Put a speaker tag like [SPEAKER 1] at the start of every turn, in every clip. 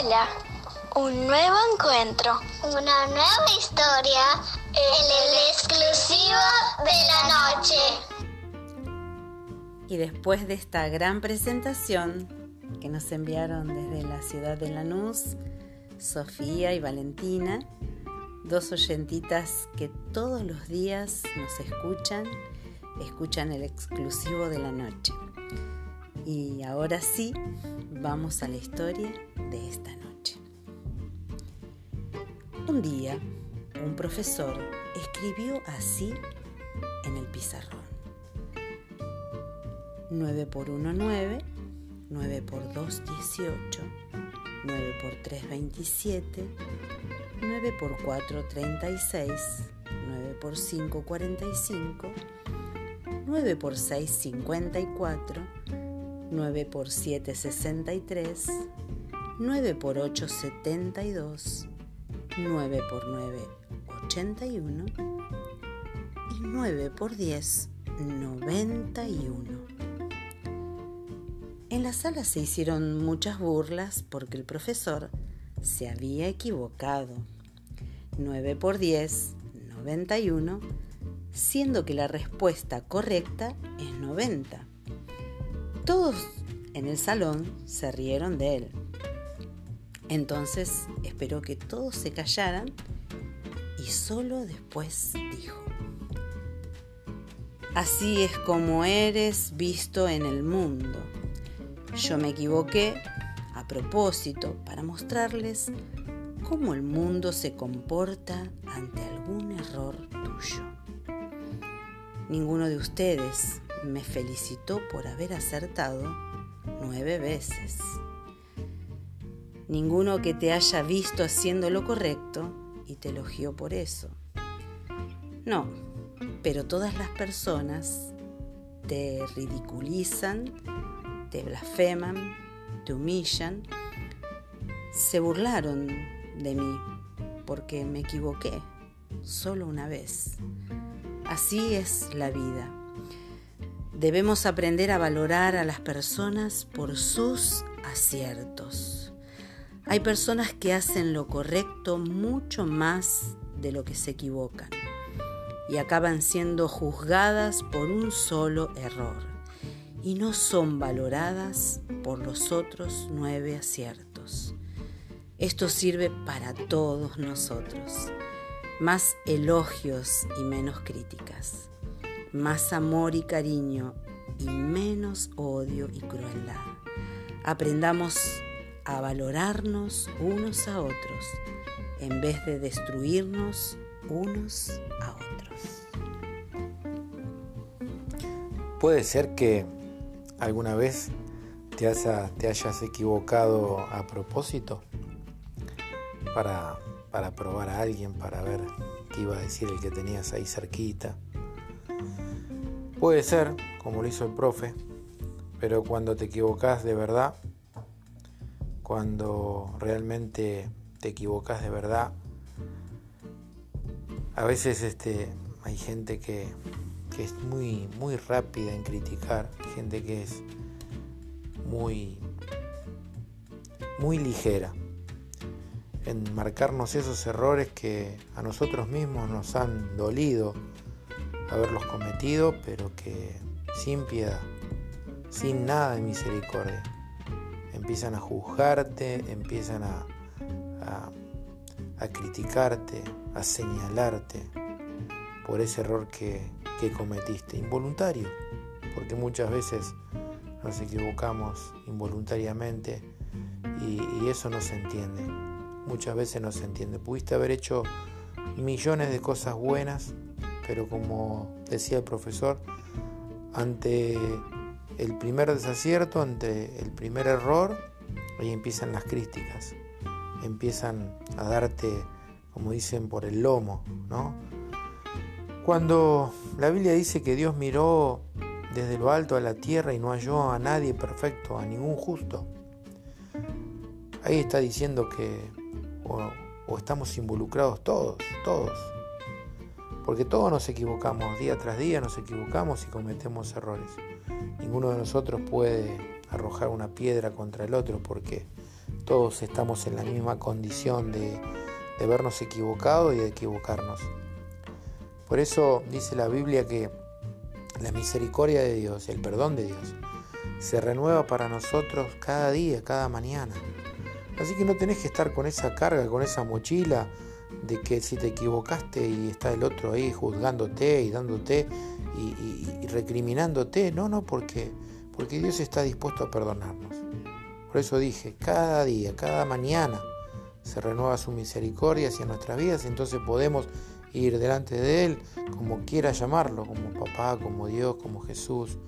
[SPEAKER 1] Hola, un nuevo encuentro,
[SPEAKER 2] una nueva historia en el exclusivo de la noche.
[SPEAKER 3] Y después de esta gran presentación que nos enviaron desde la ciudad de Lanús, Sofía y Valentina, dos oyentitas que todos los días nos escuchan, escuchan el exclusivo de la noche. Y ahora sí, vamos a la historia de esta noche. Un día, un profesor escribió así en el pizarrón. 9 por 1, 9, 9 por 2, 18, 9 por 3, 27, 9 por 4, 36, 9 por 5, 45, 9 por 6, 54, 9 por 7, 63, 9 por 8, 72, 9 por 9, 81 y 9 por 10, 91. En la sala se hicieron muchas burlas porque el profesor se había equivocado. 9 por 10, 91, siendo que la respuesta correcta es 90. Todos en el salón se rieron de él. Entonces esperó que todos se callaran y solo después dijo, Así es como eres visto en el mundo. Yo me equivoqué a propósito para mostrarles cómo el mundo se comporta ante algún error tuyo. Ninguno de ustedes me felicitó por haber acertado nueve veces. Ninguno que te haya visto haciendo lo correcto y te elogió por eso. No, pero todas las personas te ridiculizan, te blasfeman, te humillan, se burlaron de mí porque me equivoqué solo una vez. Así es la vida. Debemos aprender a valorar a las personas por sus aciertos. Hay personas que hacen lo correcto mucho más de lo que se equivocan y acaban siendo juzgadas por un solo error y no son valoradas por los otros nueve aciertos. Esto sirve para todos nosotros. Más elogios y menos críticas más amor y cariño y menos odio y crueldad. Aprendamos a valorarnos unos a otros en vez de destruirnos unos a otros.
[SPEAKER 4] Puede ser que alguna vez te, te hayas equivocado a propósito para, para probar a alguien, para ver qué iba a decir el que tenías ahí cerquita Puede ser, como lo hizo el profe, pero cuando te equivocas de verdad, cuando realmente te equivocas de verdad, a veces este, hay gente que, que es muy, muy rápida en criticar, gente que es muy, muy ligera en marcarnos esos errores que a nosotros mismos nos han dolido haberlos cometido, pero que sin piedad, sin nada de misericordia, empiezan a juzgarte, empiezan a, a, criticarte, a señalarte por ese error que, que cometiste, involuntario, porque muchas veces nos equivocamos involuntariamente y, y, eso no se entiende. Muchas veces no se entiende. Pudiste haber hecho millones de cosas buenas pero como decía el profesor, ante el primer desacierto, ante el primer error, ahí empiezan las críticas, empiezan a darte, como dicen, por el lomo, ¿no? Cuando la Biblia dice que Dios miró desde lo alto a la tierra y no halló a nadie perfecto, a ningún justo, ahí está diciendo que o, o estamos involucrados todos, todos, porque todos nos equivocamos, día tras día nos equivocamos y cometemos errores. Ninguno de nosotros puede arrojar una piedra contra el otro porque todos estamos en la misma condición de, de vernos equivocados y de equivocarnos. Por eso dice la Biblia que la misericordia de Dios, el perdón de Dios, se renueva para nosotros cada día, cada mañana. Así que no tenés que estar con esa carga, con esa mochila de que si te equivocaste y está el otro ahí juzgándote y dándote y, recriminándote. No, no, porque, porque Dios está dispuesto a perdonarnos. Por eso dije, cada día, cada mañana se renueva su misericordia hacia nuestras vidas, entonces podemos ir delante de Él como quiera llamarlo, como papá, como Dios, como Jesús,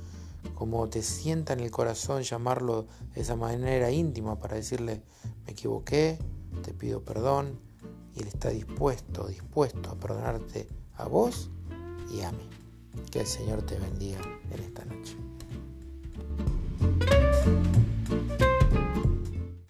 [SPEAKER 4] como te sienta en el corazón llamarlo de esa manera íntima para decirle, me equivoqué, te pido perdón, y Él está dispuesto, dispuesto a perdonarte a vos y a mí. Que el Señor te bendiga en esta noche.